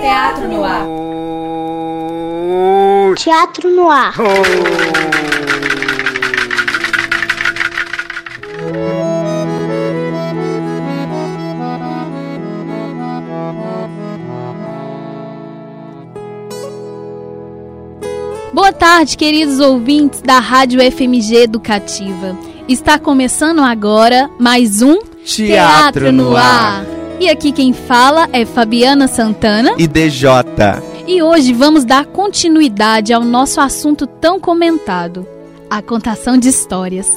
Teatro no ar. Teatro no ar. Tarde, queridos ouvintes da Rádio FMG Educativa. Está começando agora mais um Teatro no Ar. E aqui quem fala é Fabiana Santana. E DJ. E hoje vamos dar continuidade ao nosso assunto tão comentado: a contação de histórias.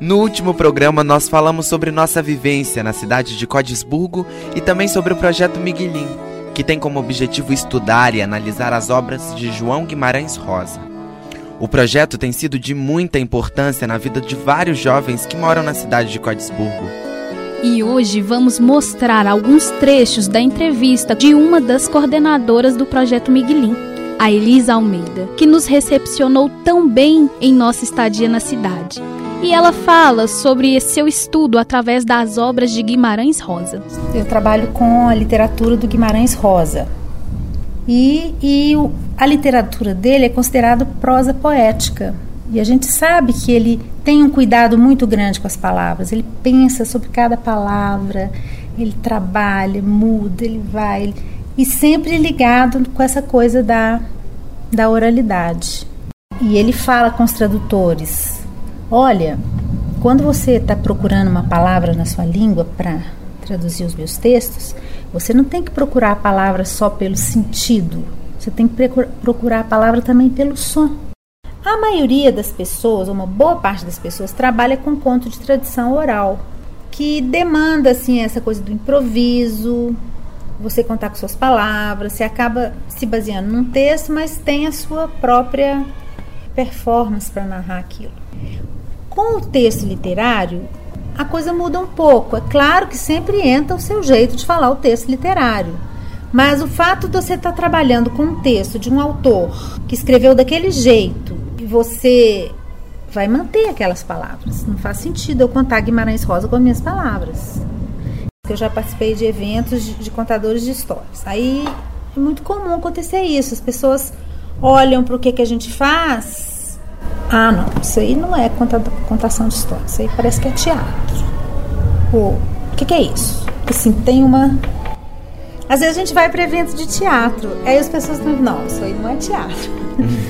No último programa, nós falamos sobre nossa vivência na cidade de Codesburgo e também sobre o projeto Miguelim, que tem como objetivo estudar e analisar as obras de João Guimarães Rosa. O projeto tem sido de muita importância na vida de vários jovens que moram na cidade de Codesburgo. E hoje vamos mostrar alguns trechos da entrevista de uma das coordenadoras do projeto Miguelim, a Elisa Almeida, que nos recepcionou tão bem em nossa estadia na cidade. E ela fala sobre seu estudo através das obras de Guimarães Rosa. Eu trabalho com a literatura do Guimarães Rosa. E, e a literatura dele é considerada prosa poética. E a gente sabe que ele tem um cuidado muito grande com as palavras. Ele pensa sobre cada palavra, ele trabalha, muda, ele vai. Ele, e sempre ligado com essa coisa da, da oralidade. E ele fala com os tradutores: Olha, quando você está procurando uma palavra na sua língua para traduzir os meus textos, você não tem que procurar a palavra só pelo sentido. Você tem que procurar a palavra também pelo som. A maioria das pessoas, uma boa parte das pessoas, trabalha com conto de tradição oral, que demanda assim essa coisa do improviso, você contar com suas palavras, você acaba se baseando num texto, mas tem a sua própria performance para narrar aquilo. Com o texto literário, a coisa muda um pouco. É claro que sempre entra o seu jeito de falar o texto literário. Mas o fato de você estar trabalhando com um texto de um autor que escreveu daquele jeito e você vai manter aquelas palavras. Não faz sentido eu contar Guimarães Rosa com as minhas palavras. Eu já participei de eventos de, de contadores de histórias. Aí é muito comum acontecer isso. As pessoas olham para o que, que a gente faz ah, não, isso aí não é contação de história, isso aí parece que é teatro. o que, que é isso? Assim, tem uma. Às vezes a gente vai para evento de teatro, aí as pessoas estão não, isso aí não é teatro.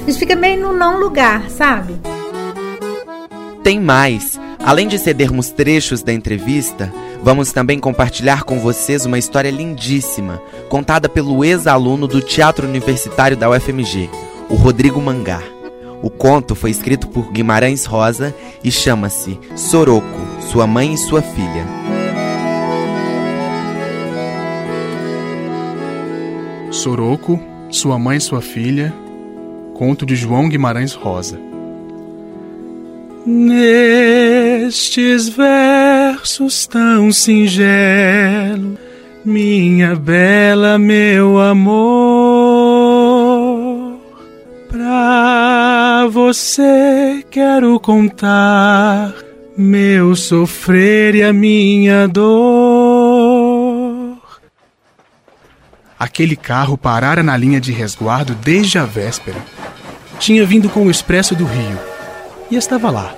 A gente fica meio no não lugar, sabe? Tem mais. Além de cedermos trechos da entrevista, vamos também compartilhar com vocês uma história lindíssima, contada pelo ex-aluno do Teatro Universitário da UFMG, o Rodrigo Mangar. O conto foi escrito por Guimarães Rosa e chama-se Soroco, Sua Mãe e Sua Filha. Soroco, Sua Mãe e Sua Filha, conto de João Guimarães Rosa. Nestes versos tão singelos, minha bela, meu amor, pra você quero contar meu sofrer e a minha dor. Aquele carro parara na linha de resguardo desde a véspera. Tinha vindo com o expresso do Rio e estava lá,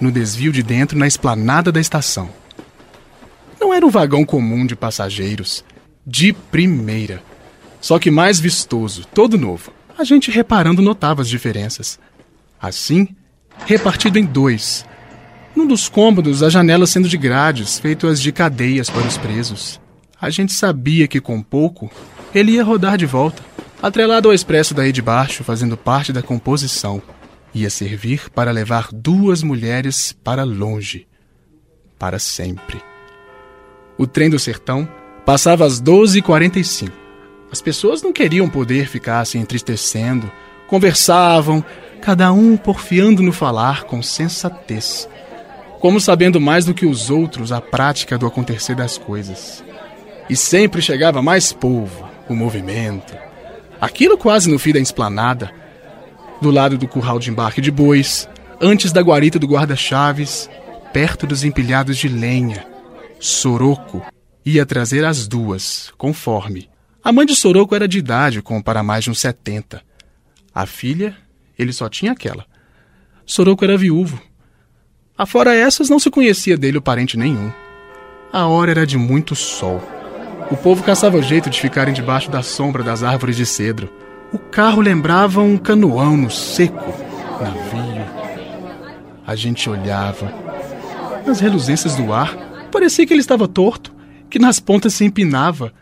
no desvio de dentro na esplanada da estação. Não era um vagão comum de passageiros, de primeira, só que mais vistoso, todo novo. A gente reparando notava as diferenças. Assim, repartido em dois. Num dos cômodos, as janelas sendo de grades, feitas de cadeias para os presos. A gente sabia que com pouco ele ia rodar de volta, atrelado ao expresso daí de baixo, fazendo parte da composição. Ia servir para levar duas mulheres para longe, para sempre. O trem do sertão passava às 12h45. As pessoas não queriam poder ficar se entristecendo, conversavam, cada um porfiando no falar com sensatez, como sabendo mais do que os outros a prática do acontecer das coisas. E sempre chegava mais povo, o movimento. Aquilo quase no fim da esplanada, do lado do curral de embarque de bois, antes da guarita do guarda-chaves, perto dos empilhados de lenha. Soroco ia trazer as duas, conforme. A mãe de Soroco era de idade, como para mais de uns setenta. A filha, ele só tinha aquela. Soroco era viúvo. Afora essas, não se conhecia dele o parente nenhum. A hora era de muito sol. O povo caçava jeito de ficarem debaixo da sombra das árvores de cedro. O carro lembrava um canoão no seco, navio. A gente olhava. Nas reluzências do ar, parecia que ele estava torto, que nas pontas se empinava.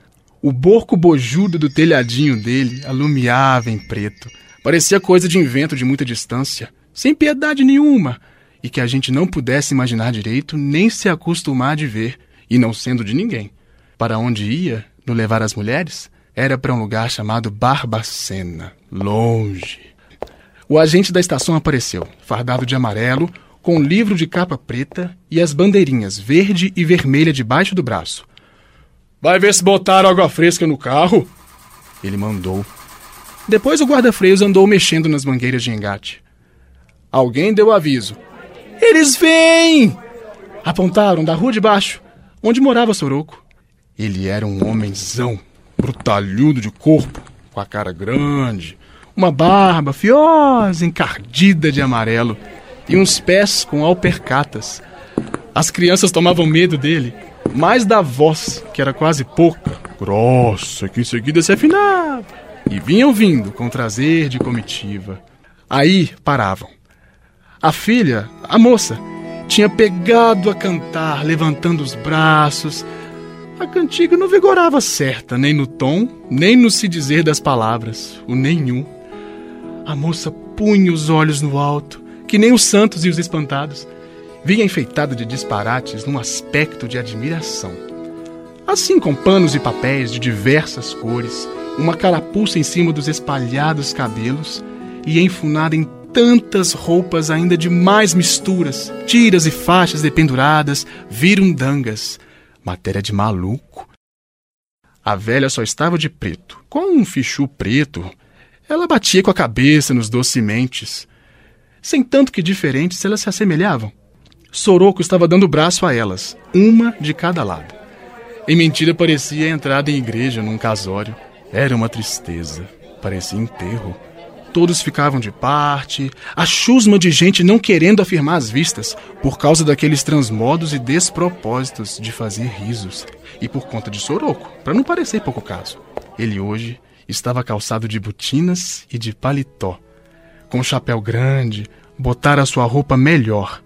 O borco bojudo do telhadinho dele alumiava em preto. Parecia coisa de invento de muita distância, sem piedade nenhuma, e que a gente não pudesse imaginar direito nem se acostumar de ver, e não sendo de ninguém. Para onde ia, no levar as mulheres, era para um lugar chamado Barbacena, longe. O agente da estação apareceu, fardado de amarelo, com um livro de capa preta e as bandeirinhas verde e vermelha debaixo do braço. Vai ver se botaram água fresca no carro? Ele mandou. Depois o guarda-freios andou mexendo nas mangueiras de engate. Alguém deu aviso. Eles vêm! Apontaram da rua de baixo, onde morava Soroco. Ele era um homenzão, brutalhudo de corpo, com a cara grande, uma barba fiosa, encardida de amarelo, e uns pés com alpercatas. As crianças tomavam medo dele, mais da voz, que era quase pouca, grossa, que em seguida se afinava, e vinham vindo com trazer de comitiva. Aí paravam. A filha, a moça, tinha pegado a cantar, levantando os braços, a cantiga não vigorava certa, nem no tom, nem no se dizer das palavras, o nenhum. A moça punha os olhos no alto, que nem os santos e os espantados. Vinha enfeitada de disparates num aspecto de admiração. Assim, com panos e papéis de diversas cores, uma carapuça em cima dos espalhados cabelos e enfunada em tantas roupas ainda de mais misturas, tiras e faixas dependuradas, virundangas, Matéria de maluco. A velha só estava de preto. Com um fichu preto, ela batia com a cabeça nos docimentes. Sem tanto que diferentes, elas se assemelhavam. Soroco estava dando braço a elas, uma de cada lado. Em mentira parecia a entrada em igreja num casório. Era uma tristeza, parecia enterro. Todos ficavam de parte, a chusma de gente não querendo afirmar as vistas, por causa daqueles transmodos e despropósitos de fazer risos. E por conta de Soroco, para não parecer pouco caso. Ele hoje estava calçado de botinas e de paletó, com chapéu grande, botara sua roupa melhor,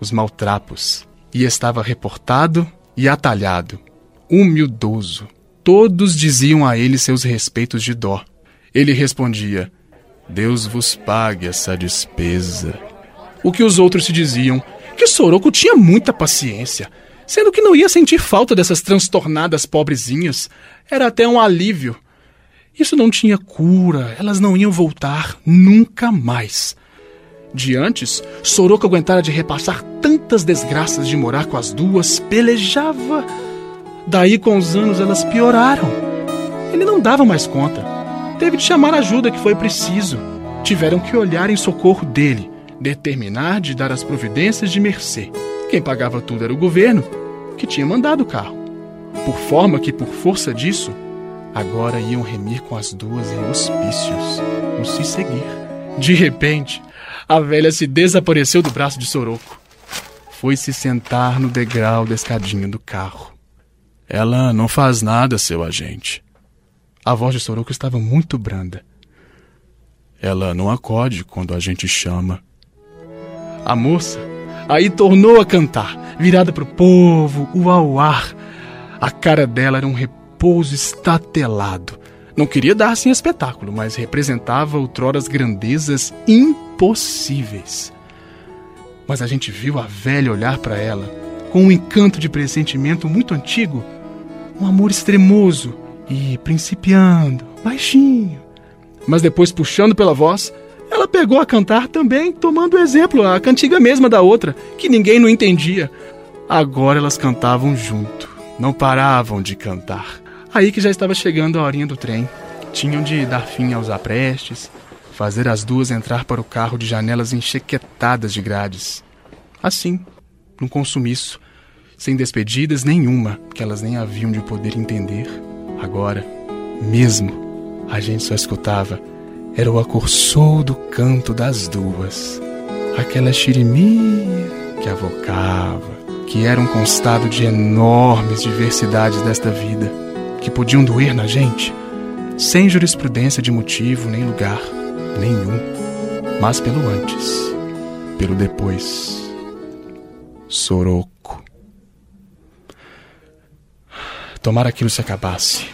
os maltrapos, e estava reportado e atalhado, humildoso. Todos diziam a ele seus respeitos de dó. Ele respondia: Deus vos pague essa despesa. O que os outros se diziam? Que Soroco tinha muita paciência, sendo que não ia sentir falta dessas transtornadas pobrezinhas. Era até um alívio. Isso não tinha cura, elas não iam voltar nunca mais. De antes, Soroco aguentara de repassar tantas desgraças de morar com as duas, pelejava. Daí, com os anos, elas pioraram. Ele não dava mais conta teve de chamar a ajuda que foi preciso. Tiveram que olhar em socorro dele, determinar de dar as providências de mercê. Quem pagava tudo era o governo, que tinha mandado o carro. Por forma que, por força disso, agora iam remir com as duas em hospícios, no se seguir. De repente, a velha se desapareceu do braço de Soroco. Foi se sentar no degrau da escadinha do carro. Ela não faz nada, seu agente. A voz de Soroco estava muito branda. Ela não acode quando a gente chama. A moça aí tornou a cantar, virada para o povo, o ar. A cara dela era um repouso estatelado. Não queria dar assim espetáculo, mas representava outroras grandezas impossíveis. Mas a gente viu a velha olhar para ela com um encanto de pressentimento muito antigo, um amor extremoso e principiando, baixinho. Mas depois, puxando pela voz, ela pegou a cantar também, tomando o exemplo, a cantiga mesma da outra, que ninguém não entendia. Agora elas cantavam junto, não paravam de cantar. Aí que já estava chegando a horinha do trem. Tinham de dar fim aos aprestes, fazer as duas entrar para o carro de janelas enchequetadas de grades. Assim, num consumiço, sem despedidas nenhuma, que elas nem haviam de poder entender. Agora, mesmo, a gente só escutava era o acorsou do canto das duas, aquela xirimia que avocava, que era um constado de enormes diversidades desta vida, que podiam doer na gente, sem jurisprudência de motivo nem lugar nenhum, mas pelo antes, pelo depois. Soroco. Tomara aquilo se acabasse.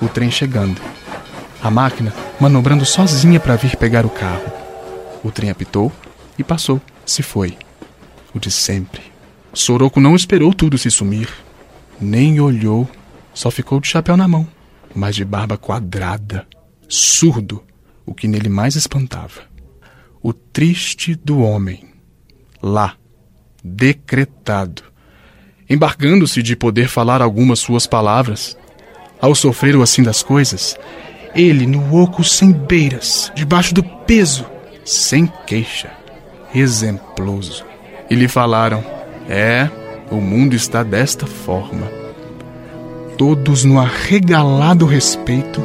O trem chegando. A máquina manobrando sozinha para vir pegar o carro. O trem apitou e passou, se foi. O de sempre. Soroco não esperou tudo se sumir. Nem olhou, só ficou de chapéu na mão, mas de barba quadrada, surdo, o que nele mais espantava. O triste do homem. Lá, decretado, embargando-se de poder falar algumas suas palavras. Ao sofrer o assim das coisas, ele no oco sem beiras, debaixo do peso, sem queixa, exemploso. E lhe falaram: É, o mundo está desta forma. Todos no arregalado respeito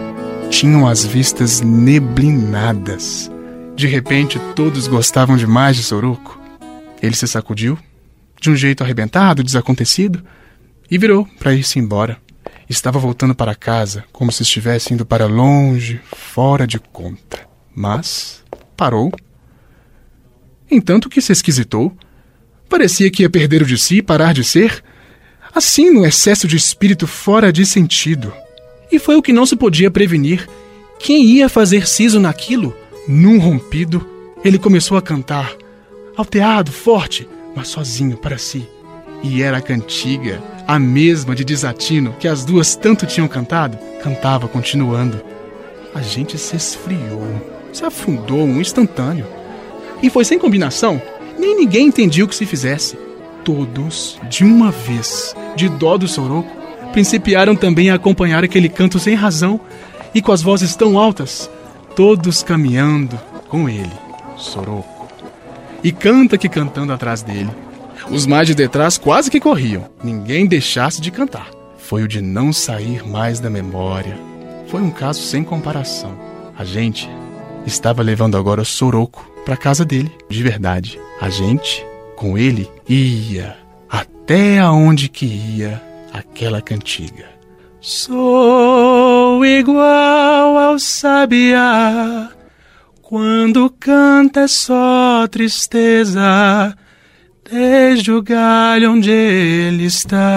tinham as vistas neblinadas. De repente, todos gostavam demais de Soroco. Ele se sacudiu, de um jeito arrebentado, desacontecido, e virou para ir-se embora. Estava voltando para casa, como se estivesse indo para longe, fora de conta. Mas parou. Entanto que se esquisitou, parecia que ia perder o de si e parar de ser, assim no excesso de espírito fora de sentido. E foi o que não se podia prevenir. Quem ia fazer siso naquilo? Num rompido, ele começou a cantar, alteado, forte, mas sozinho para si. E era a cantiga, a mesma de desatino que as duas tanto tinham cantado, cantava continuando. A gente se esfriou, se afundou um instantâneo. E foi sem combinação, nem ninguém entendia o que se fizesse. Todos, de uma vez, de dó do soroco, principiaram também a acompanhar aquele canto sem razão e com as vozes tão altas, todos caminhando com ele, soroco e canta que cantando atrás dele. Os mais de detrás quase que corriam, ninguém deixasse de cantar. Foi o de não sair mais da memória. Foi um caso sem comparação. A gente estava levando agora Soroco para casa dele, de verdade. A gente, com ele, ia até aonde que ia aquela cantiga. Sou igual ao sabiá quando canta é só tristeza, desde o galho onde ele está.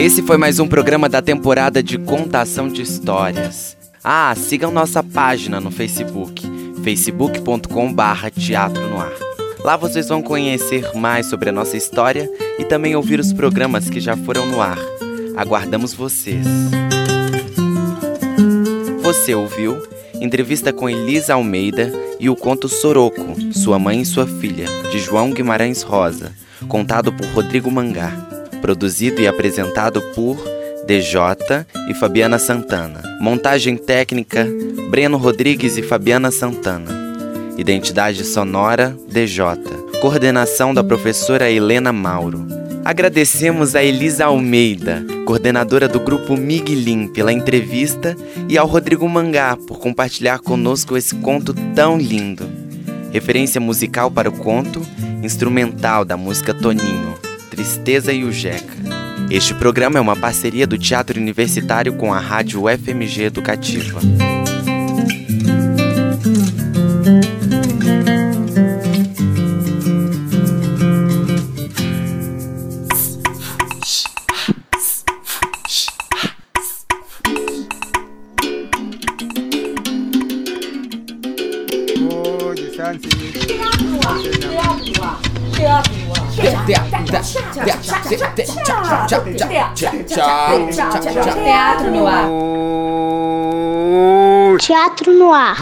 Esse foi mais um programa da temporada de contação de histórias. Ah, sigam nossa página no Facebook, facebook.com/barra Teatro no Ar. Lá vocês vão conhecer mais sobre a nossa história e também ouvir os programas que já foram no ar. Aguardamos vocês. Você ouviu entrevista com Elisa Almeida e o conto Soroco, Sua Mãe e Sua Filha, de João Guimarães Rosa, contado por Rodrigo Mangar produzido e apresentado por DJ e Fabiana Santana. Montagem técnica: Breno Rodrigues e Fabiana Santana. Identidade sonora: DJ. Coordenação da professora Helena Mauro. Agradecemos a Elisa Almeida, coordenadora do grupo Miguelim, pela entrevista e ao Rodrigo Mangá por compartilhar conosco esse conto tão lindo. Referência musical para o conto, instrumental da música Toninho. Tristeza e o Jeca. Este programa é uma parceria do Teatro Universitário com a Rádio FMG Educativa. Teatro. no ar. Teatro no ar.